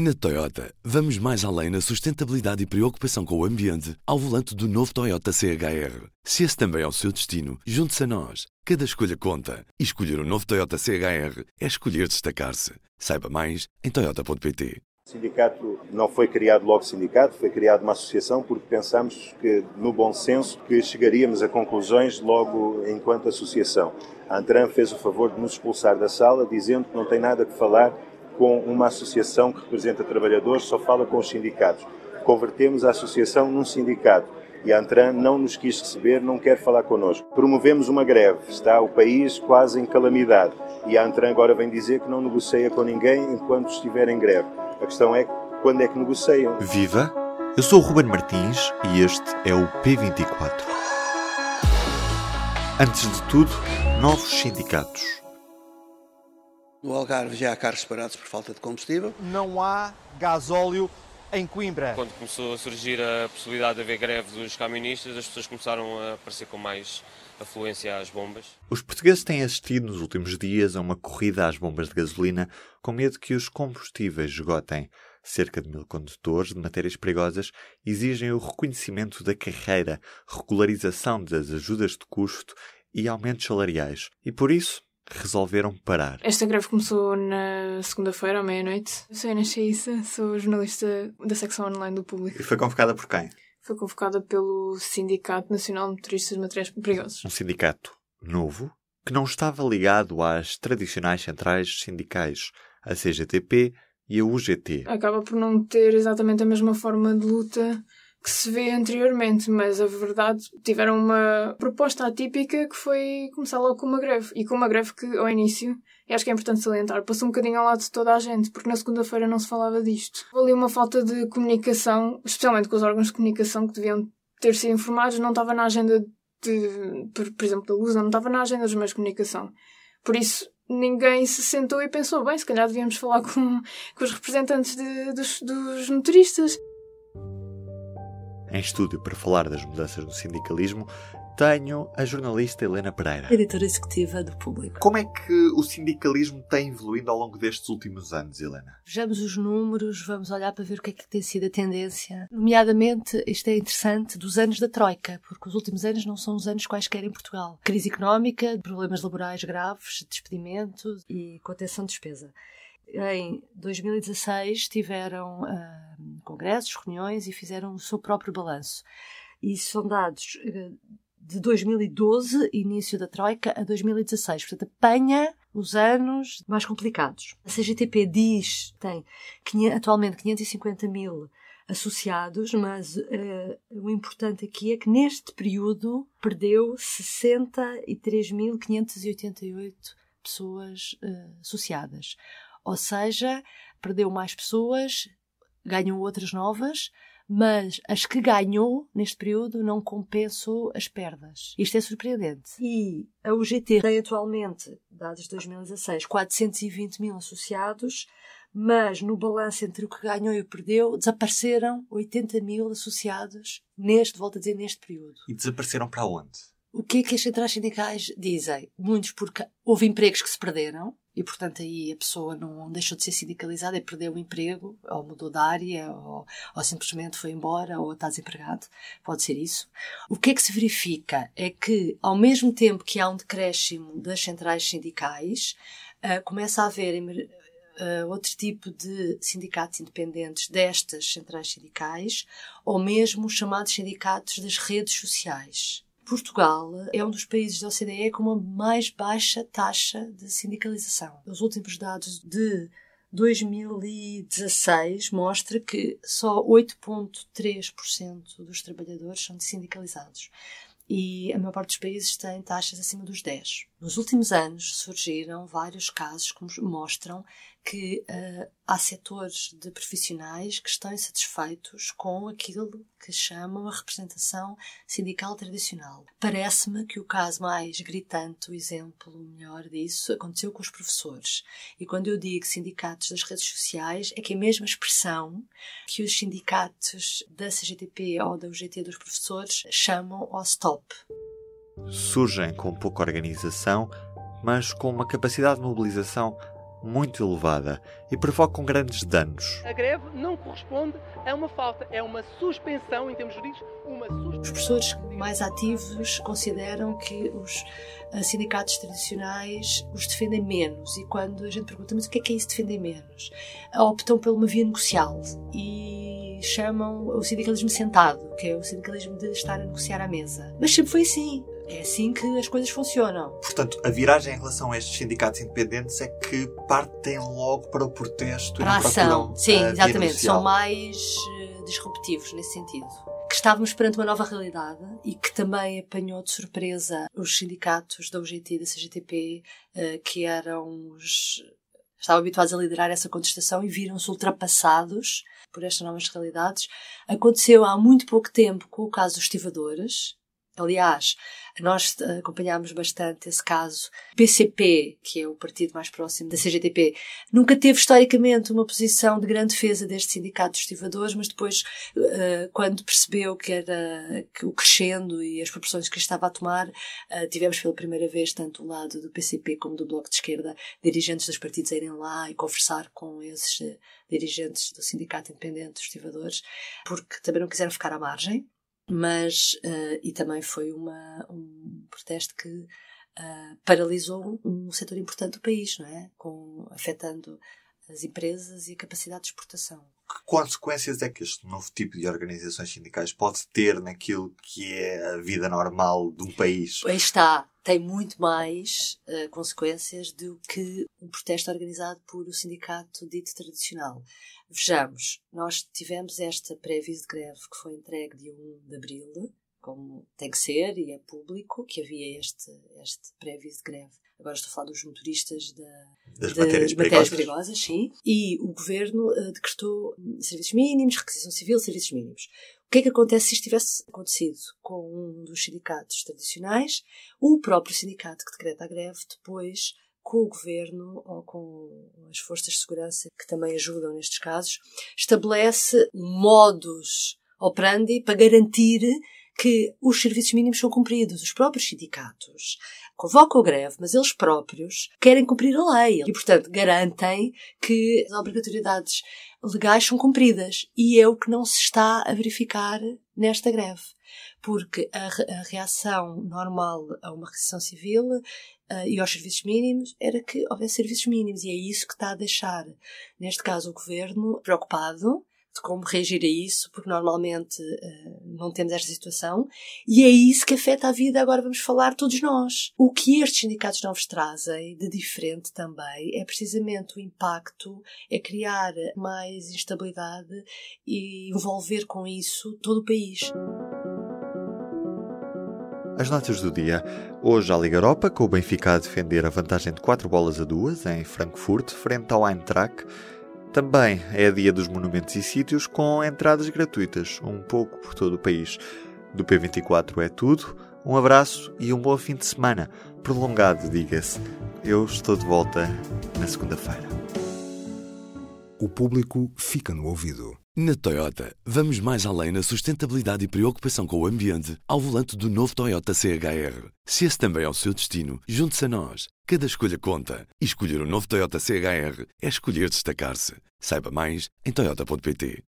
Na Toyota, vamos mais além na sustentabilidade e preocupação com o ambiente ao volante do novo Toyota CHR. Se esse também é o seu destino, junte-se a nós. Cada escolha conta. E escolher o um novo Toyota CHR é escolher destacar-se. Saiba mais em Toyota.pt. O sindicato não foi criado logo sindicato, foi criado uma associação porque pensamos que, no bom senso, que chegaríamos a conclusões logo enquanto associação. A Antran fez o favor de nos expulsar da sala, dizendo que não tem nada que falar com uma associação que representa trabalhadores, só fala com os sindicatos. Convertemos a associação num sindicato e a Antran não nos quis receber, não quer falar connosco. Promovemos uma greve, está o país quase em calamidade e a Antran agora vem dizer que não negocia com ninguém enquanto estiver em greve. A questão é quando é que negociam. Viva! Eu sou o Ruben Martins e este é o P24. Antes de tudo, novos sindicatos. No Algarve já há carros parados por falta de combustível. Não há gasóleo em Coimbra. Quando começou a surgir a possibilidade de haver greve dos camionistas, as pessoas começaram a aparecer com mais afluência às bombas. Os portugueses têm assistido nos últimos dias a uma corrida às bombas de gasolina com medo que os combustíveis esgotem. Cerca de mil condutores de matérias perigosas exigem o reconhecimento da carreira, regularização das ajudas de custo e aumentos salariais. E por isso, resolveram parar. Esta greve começou na segunda-feira, à meia-noite. Eu sou Inês Chaissa, sou jornalista da secção online do Público. E foi convocada por quem? Foi convocada pelo Sindicato Nacional de Motoristas de Materiais Perigosos. Um sindicato novo que não estava ligado às tradicionais centrais sindicais, a CGTP e a UGT. Acaba por não ter exatamente a mesma forma de luta que se vê anteriormente, mas a verdade tiveram uma proposta atípica que foi começar logo com uma greve. E com uma greve que, ao início, e acho que é importante salientar, passou um bocadinho ao lado de toda a gente, porque na segunda-feira não se falava disto. Houve ali uma falta de comunicação, especialmente com os órgãos de comunicação que deviam ter sido informados, não estava na agenda de, por, por exemplo, da Luz, não estava na agenda dos meios de comunicação. Por isso, ninguém se sentou e pensou, bem, se calhar devíamos falar com, com os representantes de, dos, dos motoristas. Em estúdio para falar das mudanças no sindicalismo, tenho a jornalista Helena Pereira. Editora executiva do Público. Como é que o sindicalismo tem evoluído ao longo destes últimos anos, Helena? Vejamos os números, vamos olhar para ver o que é que tem sido a tendência. Nomeadamente, isto é interessante, dos anos da Troika, porque os últimos anos não são os anos quaisquer em Portugal. Crise económica, problemas laborais graves, despedimentos e contenção de despesa em 2016 tiveram uh, congressos, reuniões e fizeram o seu próprio balanço. E são dados uh, de 2012, início da Troika, a 2016. Portanto, apanha os anos mais complicados. A CGTP diz tem atualmente 550 mil associados, mas uh, o importante aqui é que neste período perdeu 63.588 pessoas uh, associadas. Ou seja, perdeu mais pessoas, ganhou outras novas, mas as que ganhou neste período não compensou as perdas. Isto é surpreendente. E a UGT tem atualmente, dados de 2016, 420 mil associados, mas no balanço entre o que ganhou e o que perdeu, desapareceram 80 mil associados neste, volto a dizer, neste período. E desapareceram para onde? O que é que as centrais sindicais dizem? Muitos porque houve empregos que se perderam, e portanto aí a pessoa não deixou de ser sindicalizada e perdeu o emprego, ou mudou de área, ou, ou, simplesmente foi embora, ou está desempregado. Pode ser isso. O que é que se verifica é que, ao mesmo tempo que há um decréscimo das centrais sindicais, uh, começa a haver uh, outro tipo de sindicatos independentes destas centrais sindicais, ou mesmo os chamados sindicatos das redes sociais. Portugal é um dos países da OCDE com uma mais baixa taxa de sindicalização. Os últimos dados de 2016 mostra que só 8,3% dos trabalhadores são sindicalizados e a maior parte dos países tem taxas acima dos 10. Nos últimos anos surgiram vários casos que mostram que uh, há setores de profissionais que estão insatisfeitos com aquilo que chamam a representação sindical tradicional. Parece-me que o caso mais gritante, o exemplo melhor disso, aconteceu com os professores. E quando eu digo sindicatos das redes sociais, é que é a mesma expressão que os sindicatos da CGTP ou da UGT dos professores chamam ao stop. Surgem com pouca organização, mas com uma capacidade de mobilização muito elevada e provocam grandes danos. A greve não corresponde a uma falta, é uma suspensão, em termos jurídicos, uma suspensão. Os professores mais ativos consideram que os eh, sindicatos tradicionais os defendem menos e quando a gente pergunta, mas o que é que é isso defender menos? Optam por uma via negocial e chamam o sindicalismo sentado, que é o sindicalismo de estar a negociar à mesa. Mas sempre foi assim. É assim que as coisas funcionam. Portanto, a viragem em relação a estes sindicatos independentes é que partem logo para o protesto para a ação. Sim, exatamente. São mais uh, disruptivos nesse sentido. Que estávamos perante uma nova realidade e que também apanhou de surpresa os sindicatos da UGT e da CGTP, uh, que eram os estavam habituados a liderar essa contestação e viram-se ultrapassados por estas novas realidades. Aconteceu há muito pouco tempo com o caso dos estivadores, Aliás, nós eh, acompanhámos bastante esse caso. PCP, que é o partido mais próximo da CGTP, nunca teve historicamente uma posição de grande defesa deste sindicato de estivadores, mas depois, eh, quando percebeu que era o crescendo e as proporções que estava a tomar, eh, tivemos pela primeira vez, tanto o lado do PCP como do Bloco de Esquerda, dirigentes dos partidos a irem lá e conversar com esses dirigentes do Sindicato Independente dos Estivadores, porque também não quiseram ficar à margem mas uh, e também foi uma, um protesto que uh, paralisou um setor importante do país, não é? Com, afetando as empresas e a capacidade de exportação. Que consequências é que este novo tipo de organizações sindicais pode ter naquilo que é a vida normal de um país? Aí está. Tem muito mais uh, consequências do que um protesto organizado por o sindicato dito tradicional. Vejamos, nós tivemos esta pré-aviso de greve que foi entregue dia 1 de abril, como tem que ser e é público, que havia este, este pré-aviso de greve. Agora estou a falar dos motoristas da, das de, matérias, matérias perigosas. perigosas, sim. E o governo uh, decretou serviços mínimos, requisição civil, serviços mínimos. O que é que acontece se isto tivesse acontecido com um dos sindicatos tradicionais? O próprio sindicato que decreta a greve depois com o governo ou com as forças de segurança que também ajudam nestes casos, estabelece modos operandi para garantir que os serviços mínimos são cumpridos. Os próprios sindicatos convocam a greve, mas eles próprios querem cumprir a lei e, portanto, garantem que as obrigatoriedades legais são cumpridas. E é o que não se está a verificar nesta greve. Porque a, a reação normal a uma requisição civil Uh, e aos serviços mínimos, era que houvesse serviços mínimos. E é isso que está a deixar, neste caso, o governo preocupado de como reagir a isso, porque normalmente uh, não temos esta situação. E é isso que afeta a vida, agora vamos falar todos nós. O que estes sindicatos novos trazem de diferente também é precisamente o impacto, é criar mais instabilidade e envolver com isso todo o país. As notas do dia. Hoje a Liga Europa, com o Benfica a defender a vantagem de 4 bolas a 2 em Frankfurt, frente ao Eintracht. Também é dia dos monumentos e sítios com entradas gratuitas, um pouco por todo o país. Do P24 é tudo. Um abraço e um bom fim de semana. Prolongado, diga-se. Eu estou de volta na segunda-feira. O público fica no ouvido. Na Toyota, vamos mais além na sustentabilidade e preocupação com o ambiente ao volante do novo Toyota CHR. Se esse também é o seu destino, junte-se a nós. Cada escolha conta. E escolher o um novo Toyota CHR é escolher destacar-se. Saiba mais em Toyota.pt.